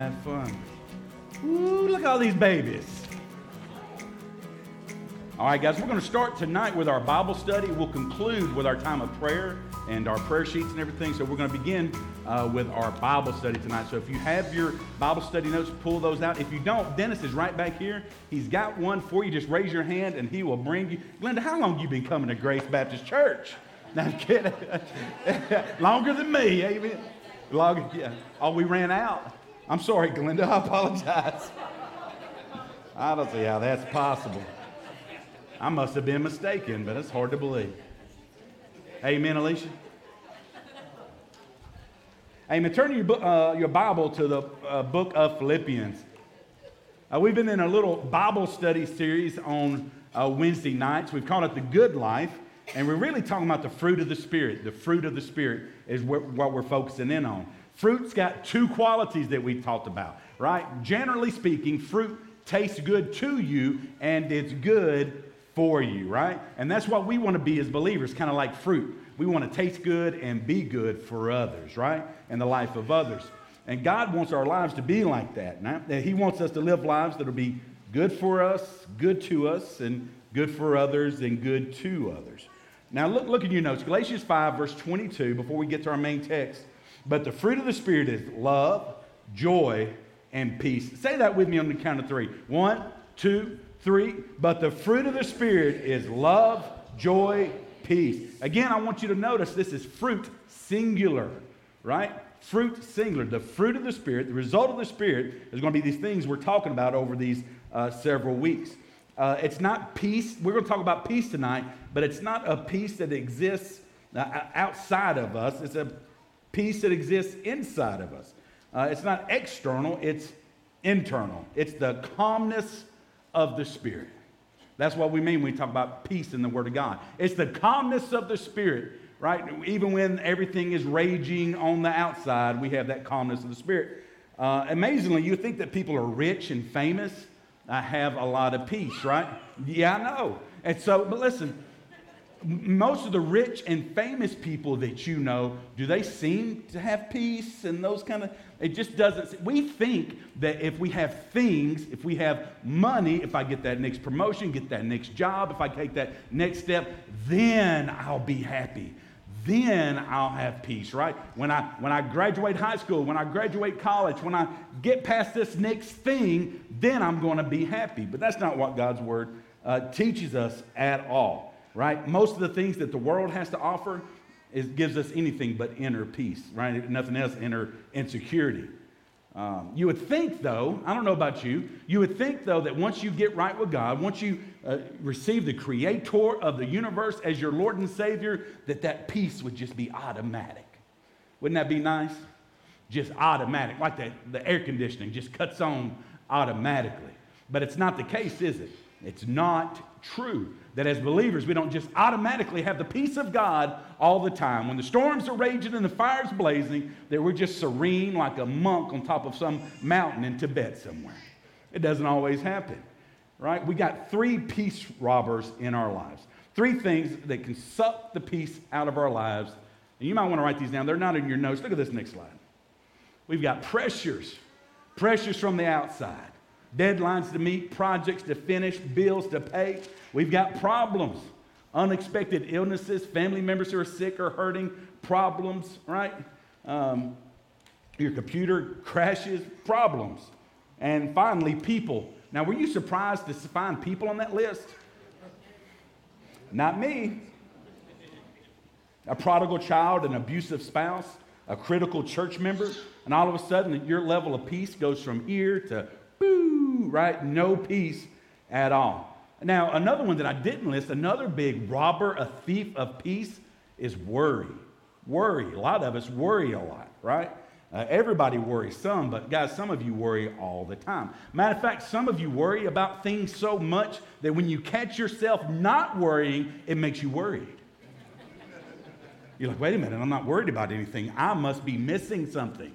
Have fun. Ooh, look at all these babies. All right, guys, we're going to start tonight with our Bible study. We'll conclude with our time of prayer and our prayer sheets and everything. So we're going to begin uh, with our Bible study tonight. So if you have your Bible study notes, pull those out. If you don't, Dennis is right back here. He's got one for you. Just raise your hand and he will bring you. Glenda, how long you been coming to Grace Baptist Church? No, I'm kidding. Longer than me, amen. Longer, yeah. Oh, we ran out. I'm sorry, Glenda. I apologize. I don't see how that's possible. I must have been mistaken, but it's hard to believe. Amen, Alicia. Amen. Turn your, uh, your Bible to the uh, book of Philippians. Uh, we've been in a little Bible study series on uh, Wednesday nights. We've called it The Good Life, and we're really talking about the fruit of the Spirit. The fruit of the Spirit is what we're focusing in on. Fruit's got two qualities that we've talked about, right? Generally speaking, fruit tastes good to you and it's good for you, right? And that's what we want to be as believers, kind of like fruit. We want to taste good and be good for others, right? And the life of others. And God wants our lives to be like that. Now, He wants us to live lives that will be good for us, good to us, and good for others, and good to others. Now, look, look at your notes. Galatians 5, verse 22, before we get to our main text. But the fruit of the Spirit is love, joy, and peace. Say that with me on the count of three. One, two, three. But the fruit of the Spirit is love, joy, peace. Again, I want you to notice this is fruit singular, right? Fruit singular. The fruit of the Spirit, the result of the Spirit is going to be these things we're talking about over these uh, several weeks. Uh, it's not peace. We're going to talk about peace tonight, but it's not a peace that exists uh, outside of us. It's a peace that exists inside of us. Uh, it's not external, it's internal. It's the calmness of the Spirit. That's what we mean when we talk about peace in the Word of God. It's the calmness of the Spirit, right? Even when everything is raging on the outside, we have that calmness of the Spirit. Uh, amazingly, you think that people are rich and famous I have a lot of peace, right? Yeah, I know. And so, but listen, most of the rich and famous people that you know, do they seem to have peace and those kind of? It just doesn't. We think that if we have things, if we have money, if I get that next promotion, get that next job, if I take that next step, then I'll be happy. Then I'll have peace, right? When I when I graduate high school, when I graduate college, when I get past this next thing, then I'm going to be happy. But that's not what God's word uh, teaches us at all right? Most of the things that the world has to offer is, gives us anything but inner peace, right? Nothing else, inner insecurity. Um, you would think, though, I don't know about you, you would think, though, that once you get right with God, once you uh, receive the creator of the universe as your Lord and Savior, that that peace would just be automatic. Wouldn't that be nice? Just automatic, like the, the air conditioning just cuts on automatically. But it's not the case, is it? It's not true that as believers, we don't just automatically have the peace of God all the time. When the storms are raging and the fire's blazing, that we're just serene like a monk on top of some mountain in Tibet somewhere. It doesn't always happen, right? We got three peace robbers in our lives. Three things that can suck the peace out of our lives. And you might want to write these down. They're not in your notes. Look at this next slide. We've got pressures, pressures from the outside deadlines to meet, projects to finish, bills to pay. We've got problems, unexpected illnesses, family members who are sick or hurting, problems, right? Um, your computer crashes, problems. And finally, people. Now, were you surprised to find people on that list? Not me. A prodigal child, an abusive spouse, a critical church member, and all of a sudden your level of peace goes from here to right? No peace at all. Now, another one that I didn't list, another big robber, a thief of peace, is worry. Worry. A lot of us worry a lot, right? Uh, everybody worries some, but guys, some of you worry all the time. Matter of fact, some of you worry about things so much that when you catch yourself not worrying, it makes you worried. You're like, wait a minute, I'm not worried about anything. I must be missing something.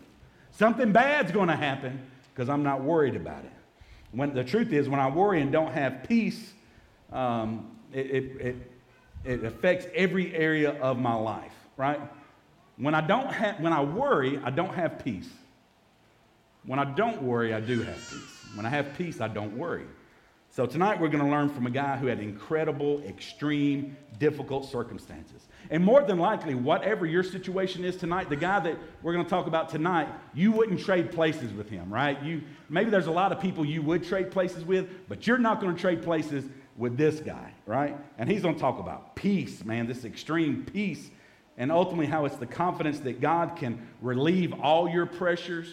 Something bad's going to happen because I'm not worried about it. When, the truth is, when I worry and don't have peace, um, it, it, it, it affects every area of my life, right? When I don't when I worry, I don't have peace. When I don't worry, I do have peace. When I have peace, I don't worry. So tonight we're going to learn from a guy who had incredible, extreme, difficult circumstances. And more than likely, whatever your situation is tonight, the guy that we're going to talk about tonight, you wouldn't trade places with him, right? You maybe there's a lot of people you would trade places with, but you're not going to trade places with this guy, right? And he's going to talk about peace, man, this extreme peace, and ultimately how it's the confidence that God can relieve all your pressures,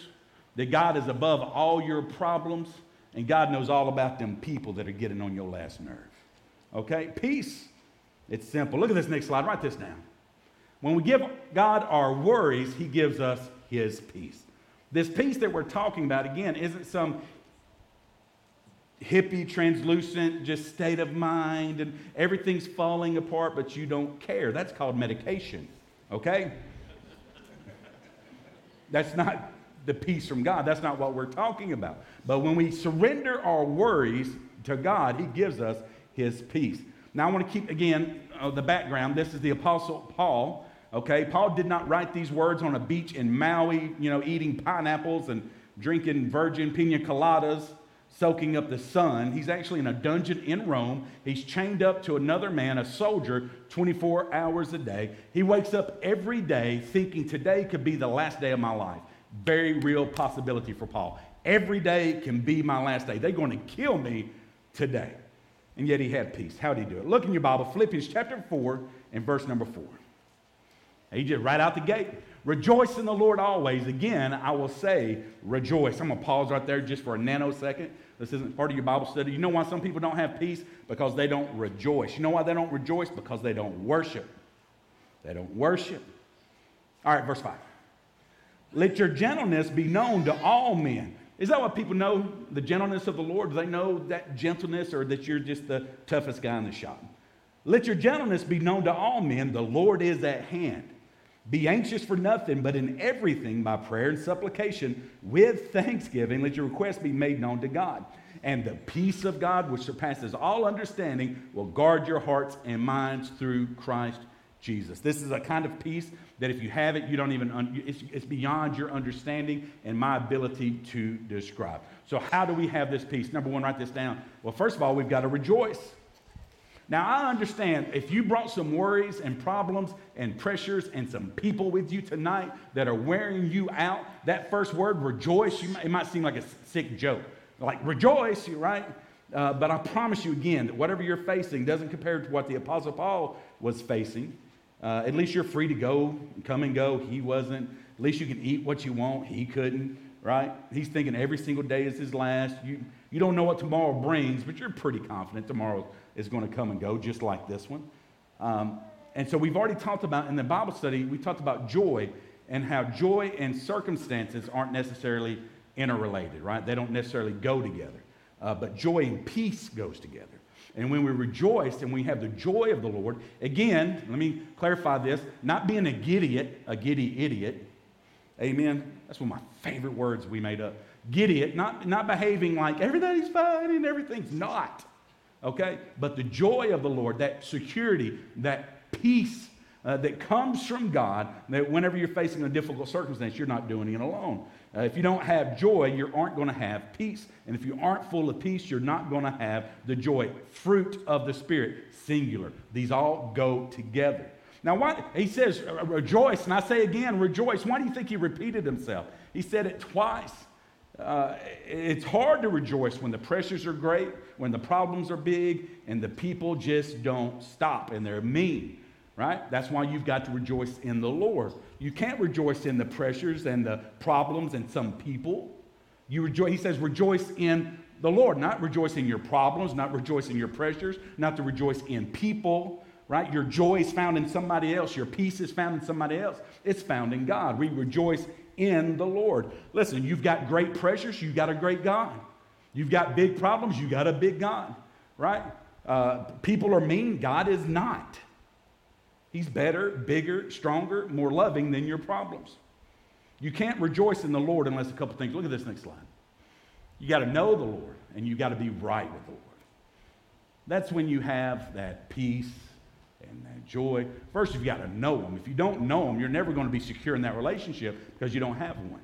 that God is above all your problems and God knows all about them people that are getting on your last nerve. Okay? Peace. It's simple. Look at this next slide. Write this down. When we give God our worries, He gives us His peace. This peace that we're talking about, again, isn't some hippie, translucent, just state of mind and everything's falling apart, but you don't care. That's called medication. Okay? That's not the peace from God. That's not what we're talking about. But when we surrender our worries to God, He gives us His peace. Now, I want to keep, again, uh, the background. This is the Apostle Paul. Okay, Paul did not write these words on a beach in Maui, you know, eating pineapples and drinking virgin pina coladas, soaking up the sun. He's actually in a dungeon in Rome. He's chained up to another man, a soldier, 24 hours a day. He wakes up every day thinking today could be the last day of my life. Very real possibility for Paul. Every day can be my last day. They're going to kill me today. And yet he had peace. How did he do it? Look in your Bible, Philippians chapter 4 and verse number 4. He just right out the gate. Rejoice in the Lord always. Again, I will say, rejoice. I'm going to pause right there just for a nanosecond. This isn't part of your Bible study. You know why some people don't have peace? Because they don't rejoice. You know why they don't rejoice? Because they don't worship. They don't worship. All right, verse 5. Let your gentleness be known to all men. Is that what people know? The gentleness of the Lord? Do they know that gentleness or that you're just the toughest guy in the shop? Let your gentleness be known to all men. The Lord is at hand. Be anxious for nothing, but in everything by prayer and supplication with thanksgiving, let your requests be made known to God. And the peace of God, which surpasses all understanding, will guard your hearts and minds through Christ Jesus. This is a kind of peace that if you have it, you don't even, un- it's, it's beyond your understanding and my ability to describe. So, how do we have this peace? Number one, write this down. Well, first of all, we've got to rejoice. Now, I understand if you brought some worries and problems and pressures and some people with you tonight that are wearing you out, that first word, rejoice, might, it might seem like a sick joke. Like, rejoice, you right? Uh, but I promise you again that whatever you're facing doesn't compare to what the Apostle Paul was facing. Uh, at least you're free to go, come and go. He wasn't. At least you can eat what you want. He couldn't, right? He's thinking every single day is his last. You, you don't know what tomorrow brings, but you're pretty confident tomorrow is going to come and go, just like this one. Um, and so we've already talked about in the Bible study, we talked about joy and how joy and circumstances aren't necessarily interrelated, right? They don't necessarily go together. Uh, but joy and peace goes together. And when we rejoice and we have the joy of the Lord, again, let me clarify this not being a gidiot, a giddy idiot. Amen. That's one of my favorite words we made up. Gidiot, not, not behaving like everything's fine and everything's not. Okay? But the joy of the Lord, that security, that peace uh, that comes from God, that whenever you're facing a difficult circumstance, you're not doing it alone. Uh, if you don't have joy, you aren't going to have peace. And if you aren't full of peace, you're not going to have the joy. Fruit of the Spirit, singular. These all go together. Now, why, he says, rejoice, and I say again, rejoice. Why do you think he repeated himself? He said it twice. Uh, it's hard to rejoice when the pressures are great, when the problems are big, and the people just don't stop and they're mean right? That's why you've got to rejoice in the Lord. You can't rejoice in the pressures and the problems and some people. You rejoice, he says, rejoice in the Lord, not rejoice in your problems, not rejoice in your pressures, not to rejoice in people, right? Your joy is found in somebody else. Your peace is found in somebody else. It's found in God. We rejoice in the Lord. Listen, you've got great pressures, you've got a great God. You've got big problems, you've got a big God, right? Uh, people are mean, God is not. He's better, bigger, stronger, more loving than your problems. You can't rejoice in the Lord unless a couple things. Look at this next slide. You got to know the Lord and you got to be right with the Lord. That's when you have that peace joy. First, you've got to know Him. If you don't know Him, you're never going to be secure in that relationship because you don't have one.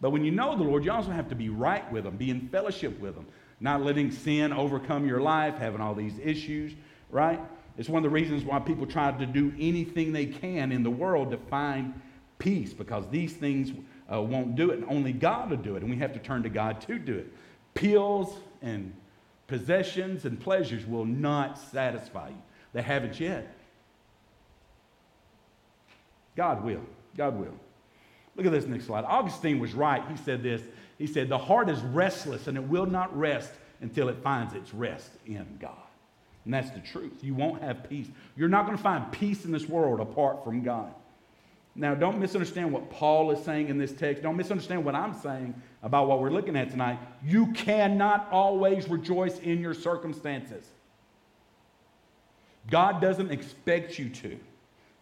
But when you know the Lord, you also have to be right with Him, be in fellowship with Him, not letting sin overcome your life, having all these issues, right? It's one of the reasons why people try to do anything they can in the world to find peace, because these things uh, won't do it, and only God will do it, and we have to turn to God to do it. Pills and possessions and pleasures will not satisfy you. They haven't yet. God will. God will. Look at this next slide. Augustine was right. He said this. He said, The heart is restless and it will not rest until it finds its rest in God. And that's the truth. You won't have peace. You're not going to find peace in this world apart from God. Now, don't misunderstand what Paul is saying in this text. Don't misunderstand what I'm saying about what we're looking at tonight. You cannot always rejoice in your circumstances. God doesn't expect you to.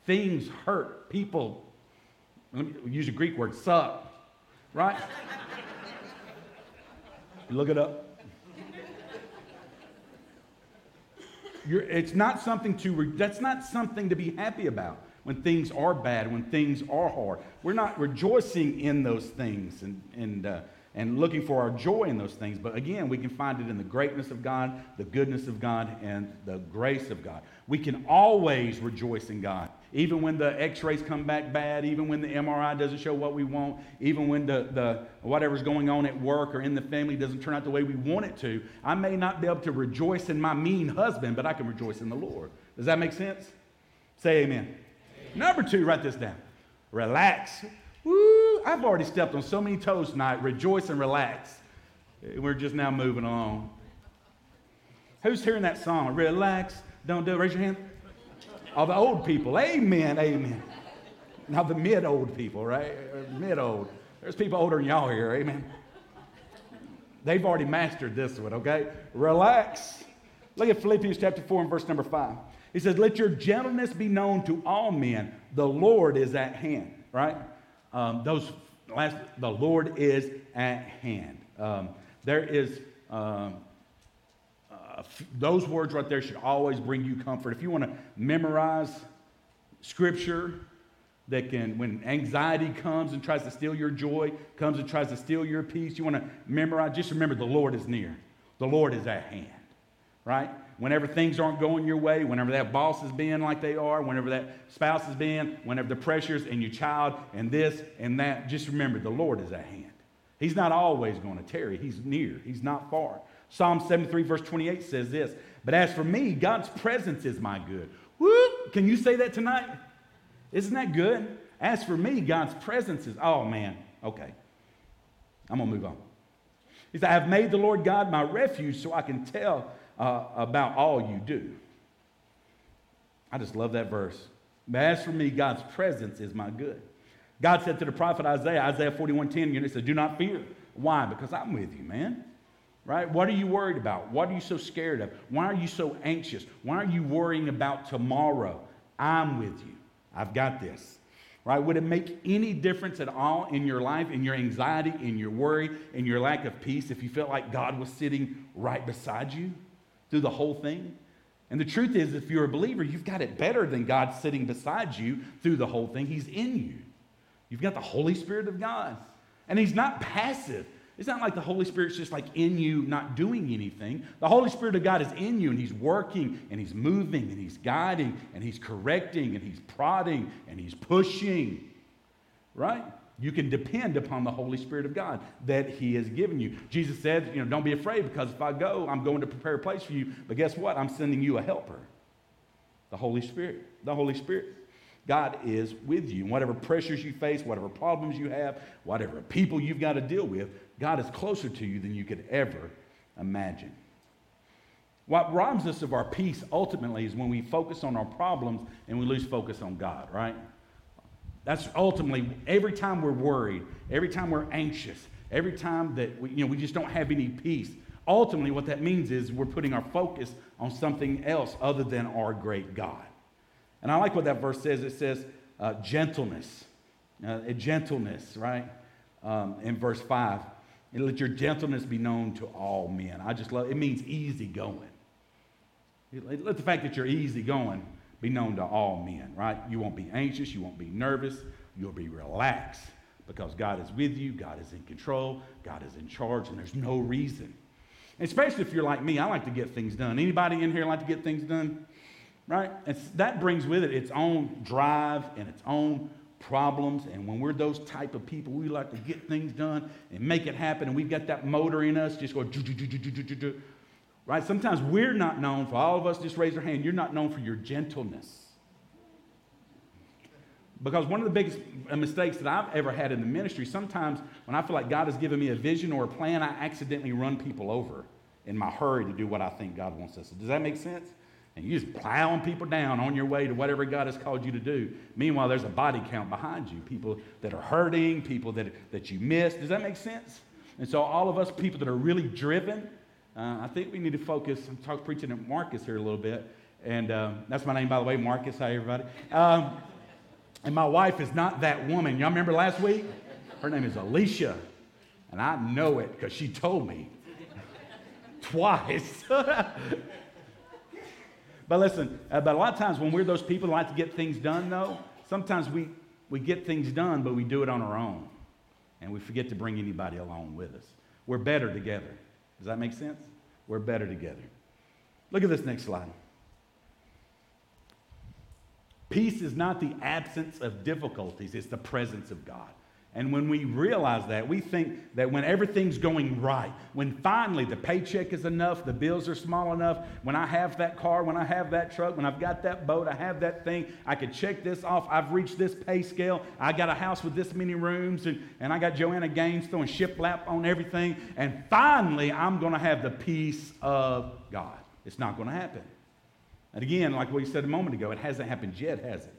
Things hurt. People, let me use a Greek word, suck, right? Look it up. You're, it's not something to, that's not something to be happy about when things are bad, when things are hard. We're not rejoicing in those things and, and, uh, and looking for our joy in those things. But again, we can find it in the greatness of God, the goodness of God, and the grace of God. We can always rejoice in God. Even when the x-rays come back bad, even when the MRI doesn't show what we want, even when the, the whatever's going on at work or in the family doesn't turn out the way we want it to, I may not be able to rejoice in my mean husband, but I can rejoice in the Lord. Does that make sense? Say amen. amen. Number two, write this down. Relax. Woo! I've already stepped on so many toes tonight. Rejoice and relax. We're just now moving along. Who's hearing that song? Relax. Don't do it. Raise your hand. All the old people. Amen. Amen. Now the mid old people, right? Mid old. There's people older than y'all here. Amen. They've already mastered this one, okay? Relax. Look at Philippians chapter 4 and verse number 5. He says, Let your gentleness be known to all men. The Lord is at hand, right? Um, those last, the Lord is at hand. Um, there is, um, those words right there should always bring you comfort. If you want to memorize scripture that can, when anxiety comes and tries to steal your joy, comes and tries to steal your peace, you want to memorize, just remember the Lord is near. The Lord is at hand, right? whenever things aren't going your way, whenever that boss is being like they are, whenever that spouse is being, whenever the pressures and your child and this and that, just remember the Lord is at hand. He's not always going to tarry, He's near, He's not far. Psalm 73, verse 28 says this But as for me, God's presence is my good. Can you say that tonight? Isn't that good? As for me, God's presence is, oh man, okay. I'm going to move on. He said, I have made the Lord God my refuge so I can tell uh, about all you do. I just love that verse. But as for me, God's presence is my good. God said to the prophet Isaiah, Isaiah 41:10, you know, he said, Do not fear. Why? Because I'm with you, man. Right? What are you worried about? What are you so scared of? Why are you so anxious? Why are you worrying about tomorrow? I'm with you. I've got this. Right? Would it make any difference at all in your life, in your anxiety, in your worry, in your lack of peace if you felt like God was sitting right beside you? through the whole thing. And the truth is, if you're a believer, you've got it better than God sitting beside you through the whole thing. He's in you. You've got the Holy Spirit of God. And He's not passive. It's not like the Holy Spirit's just like in you, not doing anything. The Holy Spirit of God is in you, and He's working, and He's moving, and He's guiding, and He's correcting, and He's prodding, and He's pushing. Right? You can depend upon the Holy Spirit of God that He has given you. Jesus said, you know, don't be afraid because if I go, I'm going to prepare a place for you. But guess what? I'm sending you a helper. The Holy Spirit. The Holy Spirit. God is with you. Whatever pressures you face, whatever problems you have, whatever people you've got to deal with, God is closer to you than you could ever imagine. What robs us of our peace ultimately is when we focus on our problems and we lose focus on God, right? That's ultimately every time we're worried, every time we're anxious, every time that we, you know, we just don't have any peace. Ultimately, what that means is we're putting our focus on something else other than our great God. And I like what that verse says. It says uh, gentleness, uh, gentleness, right? Um, in verse 5. And let your gentleness be known to all men. I just love it. means easy going. Let the fact that you're easy going be known to all men, right? You won't be anxious, you won't be nervous, you'll be relaxed because God is with you, God is in control, God is in charge, and there's no reason. Especially if you're like me, I like to get things done. Anybody in here like to get things done? Right? It's, that brings with it its own drive and its own problems. And when we're those type of people, we like to get things done and make it happen. And we've got that motor in us just go, right? Sometimes we're not known, for all of us, just raise our hand, you're not known for your gentleness. Because one of the biggest uh, mistakes that I've ever had in the ministry, sometimes when I feel like God has given me a vision or a plan, I accidentally run people over in my hurry to do what I think God wants us to. Does that make sense? And you're just plowing people down on your way to whatever God has called you to do. Meanwhile, there's a body count behind you, people that are hurting, people that, that you miss. Does that make sense? And so, all of us people that are really driven, uh, I think we need to focus. I'm talking preaching to Marcus here a little bit, and uh, that's my name, by the way, Marcus. Hi, everybody. Um, and my wife is not that woman. Y'all remember last week? Her name is Alicia. And I know it because she told me twice. but listen, uh, but a lot of times when we're those people who like to get things done, though, sometimes we, we get things done, but we do it on our own. And we forget to bring anybody along with us. We're better together. Does that make sense? We're better together. Look at this next slide. Peace is not the absence of difficulties, it's the presence of God. And when we realize that, we think that when everything's going right, when finally the paycheck is enough, the bills are small enough, when I have that car, when I have that truck, when I've got that boat, I have that thing, I can check this off, I've reached this pay scale, I got a house with this many rooms, and, and I got Joanna Gaines throwing shiplap on everything, and finally I'm going to have the peace of God. It's not going to happen. And again, like we said a moment ago, it hasn't happened yet, has it?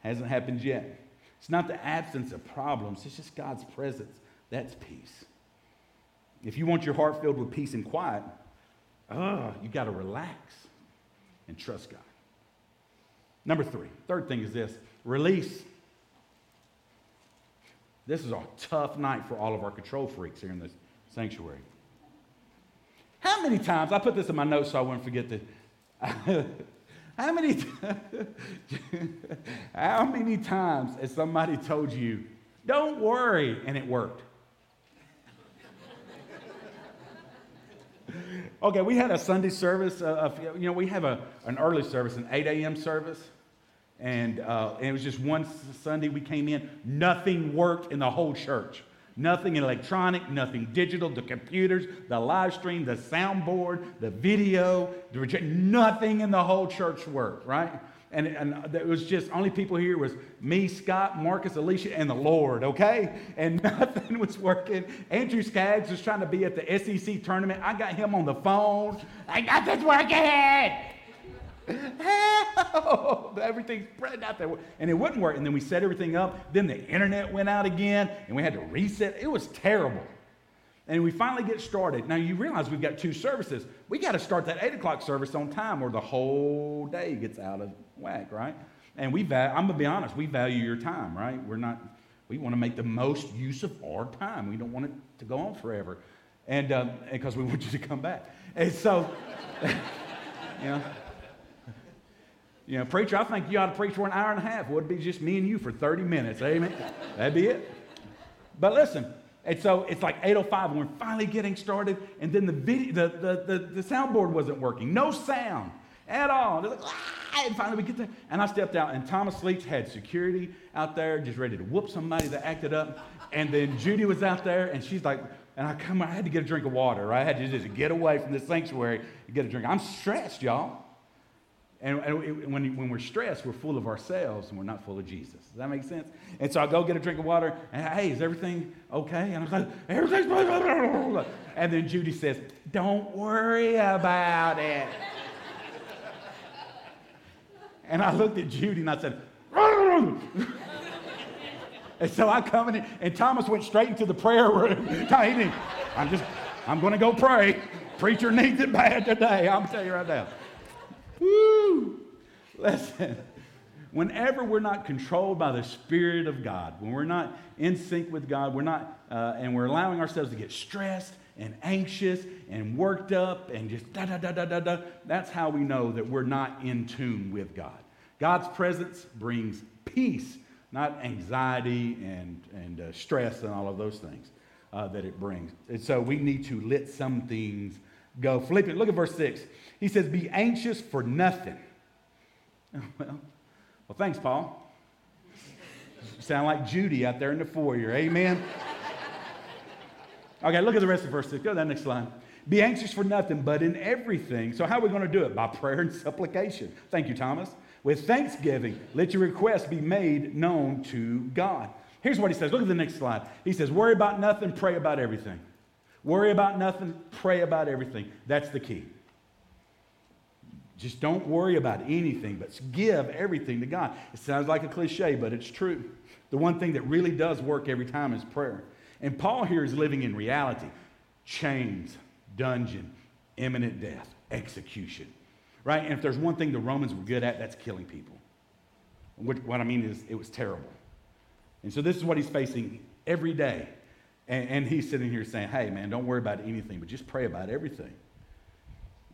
Hasn't happened yet. It's not the absence of problems, it's just God's presence. That's peace. If you want your heart filled with peace and quiet, oh, you got to relax and trust God. Number three, third thing is this release. This is a tough night for all of our control freaks here in this sanctuary. How many times, I put this in my notes so I wouldn't forget to how many how many times has somebody told you, "Don't worry," and it worked? okay, we had a Sunday service. Uh, you know, we have a, an early service, an 8 a.m. service. And, uh, and it was just one Sunday we came in. Nothing worked in the whole church. Nothing electronic, nothing digital, the computers, the live stream, the soundboard, the video, the, nothing in the whole church worked, right? And, and it was just only people here was me, Scott, Marcus, Alicia, and the Lord, okay? And nothing was working. Andrew Skaggs was trying to be at the SEC tournament. I got him on the phone. I got this working. Help! Everything's spread out there. And it wouldn't work. And then we set everything up. Then the internet went out again, and we had to reset. It was terrible. And we finally get started. Now, you realize we've got two services. We got to start that 8 o'clock service on time, or the whole day gets out of whack, right? And we value, I'm going to be honest, we value your time, right? We're not, we want to make the most use of our time. We don't want it to go on forever. And because um, we want you to come back. And so, you know, you know, preacher, I think you ought to preach for an hour and a half. It would be just me and you for 30 minutes. Amen. That'd be it. But listen, and so it's like 8.05 and we're finally getting started. And then the, video, the, the, the, the soundboard wasn't working. No sound at all. Like, ah! And finally we get there. And I stepped out and Thomas Leach had security out there just ready to whoop somebody that acted up. And then Judy was out there and she's like, and I come, I had to get a drink of water, right? I had to just get away from the sanctuary and get a drink. I'm stressed, y'all. And, and when, when we're stressed, we're full of ourselves and we're not full of Jesus. Does that make sense? And so I go get a drink of water, and hey, is everything okay? And I'm like, everything's blah, blah, blah, blah. And then Judy says, don't worry about it. and I looked at Judy and I said, and so I come in, and Thomas went straight into the prayer room. I'm just, I'm going to go pray. Preacher needs it bad today. I'm telling you right now. Woo! Listen, whenever we're not controlled by the Spirit of God, when we're not in sync with God, we're not, uh, and we're allowing ourselves to get stressed and anxious and worked up and just da da da da da da, that's how we know that we're not in tune with God. God's presence brings peace not anxiety and, and uh, stress and all of those things uh, that it brings. And so we need to let some things go. Philippians, look at verse 6. He says, Be anxious for nothing. Well, well thanks, Paul. Sound like Judy out there in the foyer. Amen. okay, look at the rest of verse 6. Go to that next slide. Be anxious for nothing, but in everything. So, how are we going to do it? By prayer and supplication. Thank you, Thomas. With thanksgiving, let your requests be made known to God. Here's what he says. Look at the next slide. He says, Worry about nothing, pray about everything. Worry about nothing, pray about everything. That's the key. Just don't worry about anything, but give everything to God. It sounds like a cliche, but it's true. The one thing that really does work every time is prayer. And Paul here is living in reality chains, dungeon, imminent death, execution. Right? And if there's one thing the Romans were good at, that's killing people. What I mean is, it was terrible. And so this is what he's facing every day. And, and he's sitting here saying, hey, man, don't worry about anything, but just pray about everything.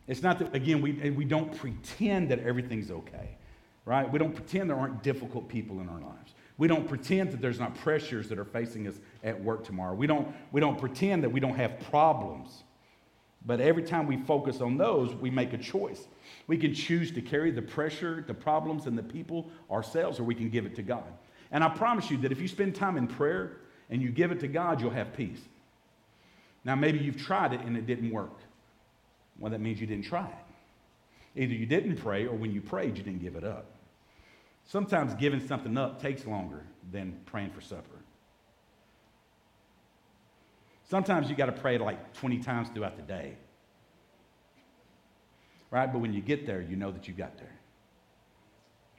It's not that, again, we, we don't pretend that everything's okay, right? We don't pretend there aren't difficult people in our lives. We don't pretend that there's not pressures that are facing us at work tomorrow. We don't, we don't pretend that we don't have problems. But every time we focus on those, we make a choice. We can choose to carry the pressure, the problems, and the people ourselves, or we can give it to God. And I promise you that if you spend time in prayer and you give it to God, you'll have peace. Now, maybe you've tried it and it didn't work. Well, that means you didn't try it. Either you didn't pray or when you prayed, you didn't give it up. Sometimes giving something up takes longer than praying for supper. Sometimes you got to pray like 20 times throughout the day. Right? But when you get there, you know that you got there.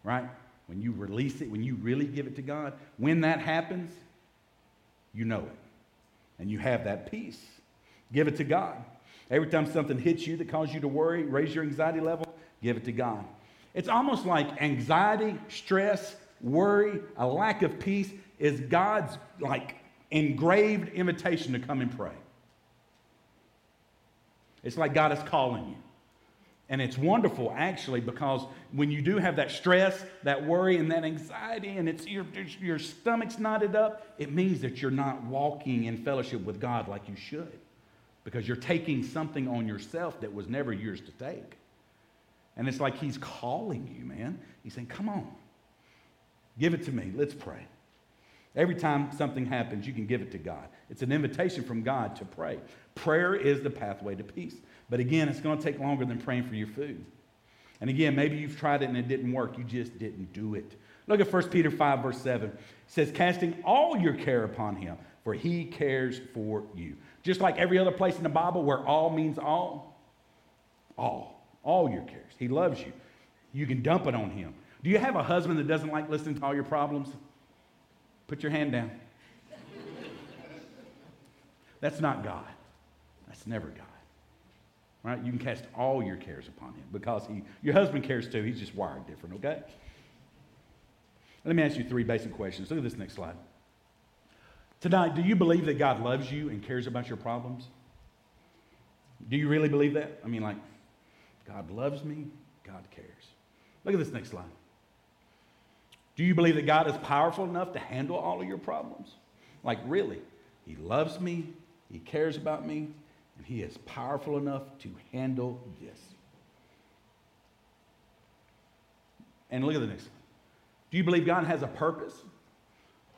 Right? When you release it, when you really give it to God, when that happens, you know it. And you have that peace. Give it to God. Every time something hits you that causes you to worry, raise your anxiety level, give it to God. It's almost like anxiety, stress, worry, a lack of peace is God's like engraved invitation to come and pray. It's like God is calling you. And it's wonderful, actually, because when you do have that stress, that worry, and that anxiety, and it's your, your stomach's knotted up, it means that you're not walking in fellowship with God like you should. Because you're taking something on yourself that was never yours to take. And it's like He's calling you, man. He's saying, Come on, give it to me. Let's pray. Every time something happens, you can give it to God. It's an invitation from God to pray. Prayer is the pathway to peace. But again, it's going to take longer than praying for your food. And again, maybe you've tried it and it didn't work. You just didn't do it. Look at 1 Peter 5, verse 7. It says, Casting all your care upon him, for he cares for you. Just like every other place in the Bible where all means all, all, all your cares. He loves you. You can dump it on him. Do you have a husband that doesn't like listening to all your problems? Put your hand down. That's not God. That's never God. Right? You can cast all your cares upon him because he, your husband cares too. He's just wired different, okay? Let me ask you three basic questions. Look at this next slide. Tonight, do you believe that God loves you and cares about your problems? Do you really believe that? I mean, like, God loves me, God cares. Look at this next slide. Do you believe that God is powerful enough to handle all of your problems? Like, really? He loves me, He cares about me, and He is powerful enough to handle this. And look at the next one. Do you believe God has a purpose?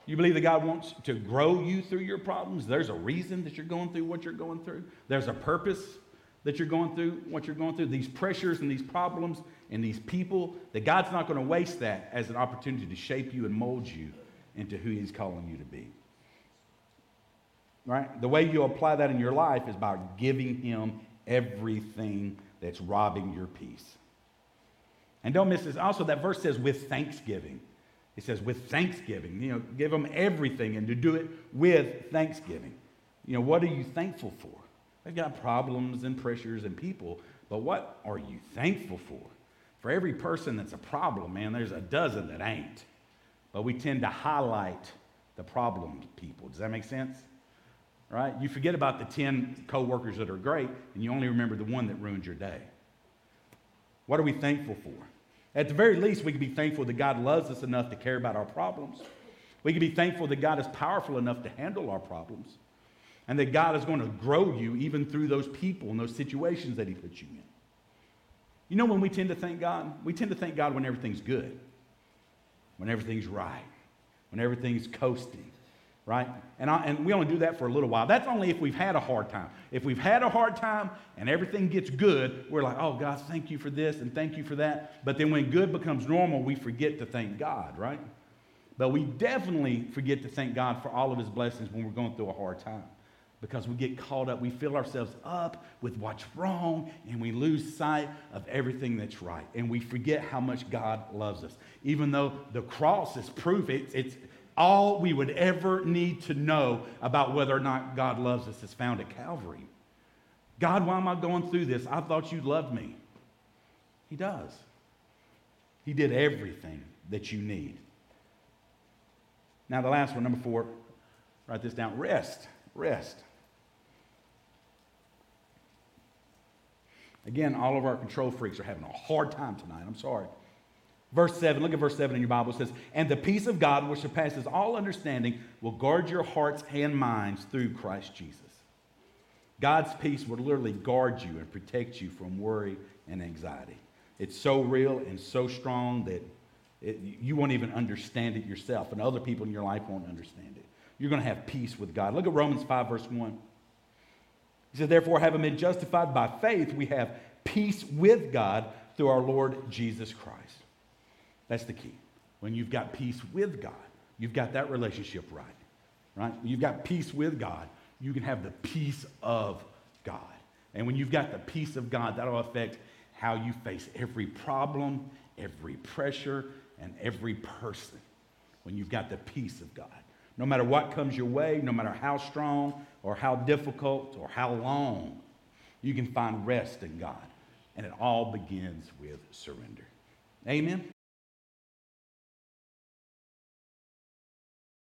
You believe that God wants to grow you through your problems? There's a reason that you're going through what you're going through. There's a purpose that you're going through what you're going through. These pressures and these problems and these people, that God's not going to waste that as an opportunity to shape you and mold you into who He's calling you to be. Right? The way you apply that in your life is by giving Him everything that's robbing your peace. And don't miss this. Also, that verse says with thanksgiving. It says with thanksgiving. You know, give them everything and to do it with thanksgiving. You know, what are you thankful for? They've got problems and pressures and people, but what are you thankful for? For every person that's a problem, man, there's a dozen that ain't. But we tend to highlight the problem people. Does that make sense? Right? You forget about the 10 coworkers that are great, and you only remember the one that ruined your day. What are we thankful for? At the very least, we can be thankful that God loves us enough to care about our problems. We can be thankful that God is powerful enough to handle our problems and that God is going to grow you even through those people and those situations that He puts you in. You know when we tend to thank God? We tend to thank God when everything's good, when everything's right, when everything's coasting, right? And, I, and we only do that for a little while. That's only if we've had a hard time. If we've had a hard time and everything gets good, we're like, oh, God, thank you for this and thank you for that. But then when good becomes normal, we forget to thank God, right? But we definitely forget to thank God for all of his blessings when we're going through a hard time because we get caught up. We fill ourselves up with what's wrong and we lose sight of everything that's right. And we forget how much God loves us. Even though the cross is proof, it's, it's all we would ever need to know about whether or not God loves us is found at Calvary. God, why am I going through this? I thought you loved me. He does. He did everything that you need. Now, the last one, number four, write this down rest. Rest. Again, all of our control freaks are having a hard time tonight. I'm sorry. Verse 7, look at verse 7 in your Bible. It says, And the peace of God, which surpasses all understanding, will guard your hearts and minds through Christ Jesus. God's peace will literally guard you and protect you from worry and anxiety. It's so real and so strong that it, you won't even understand it yourself, and other people in your life won't understand it. You're going to have peace with God. Look at Romans 5, verse 1. He said, Therefore, having been justified by faith, we have peace with God through our Lord Jesus Christ. That's the key. When you've got peace with God, you've got that relationship right. Right? When you've got peace with God, you can have the peace of God. And when you've got the peace of God, that'll affect how you face every problem, every pressure, and every person. When you've got the peace of God. No matter what comes your way, no matter how strong or how difficult or how long, you can find rest in God. And it all begins with surrender. Amen.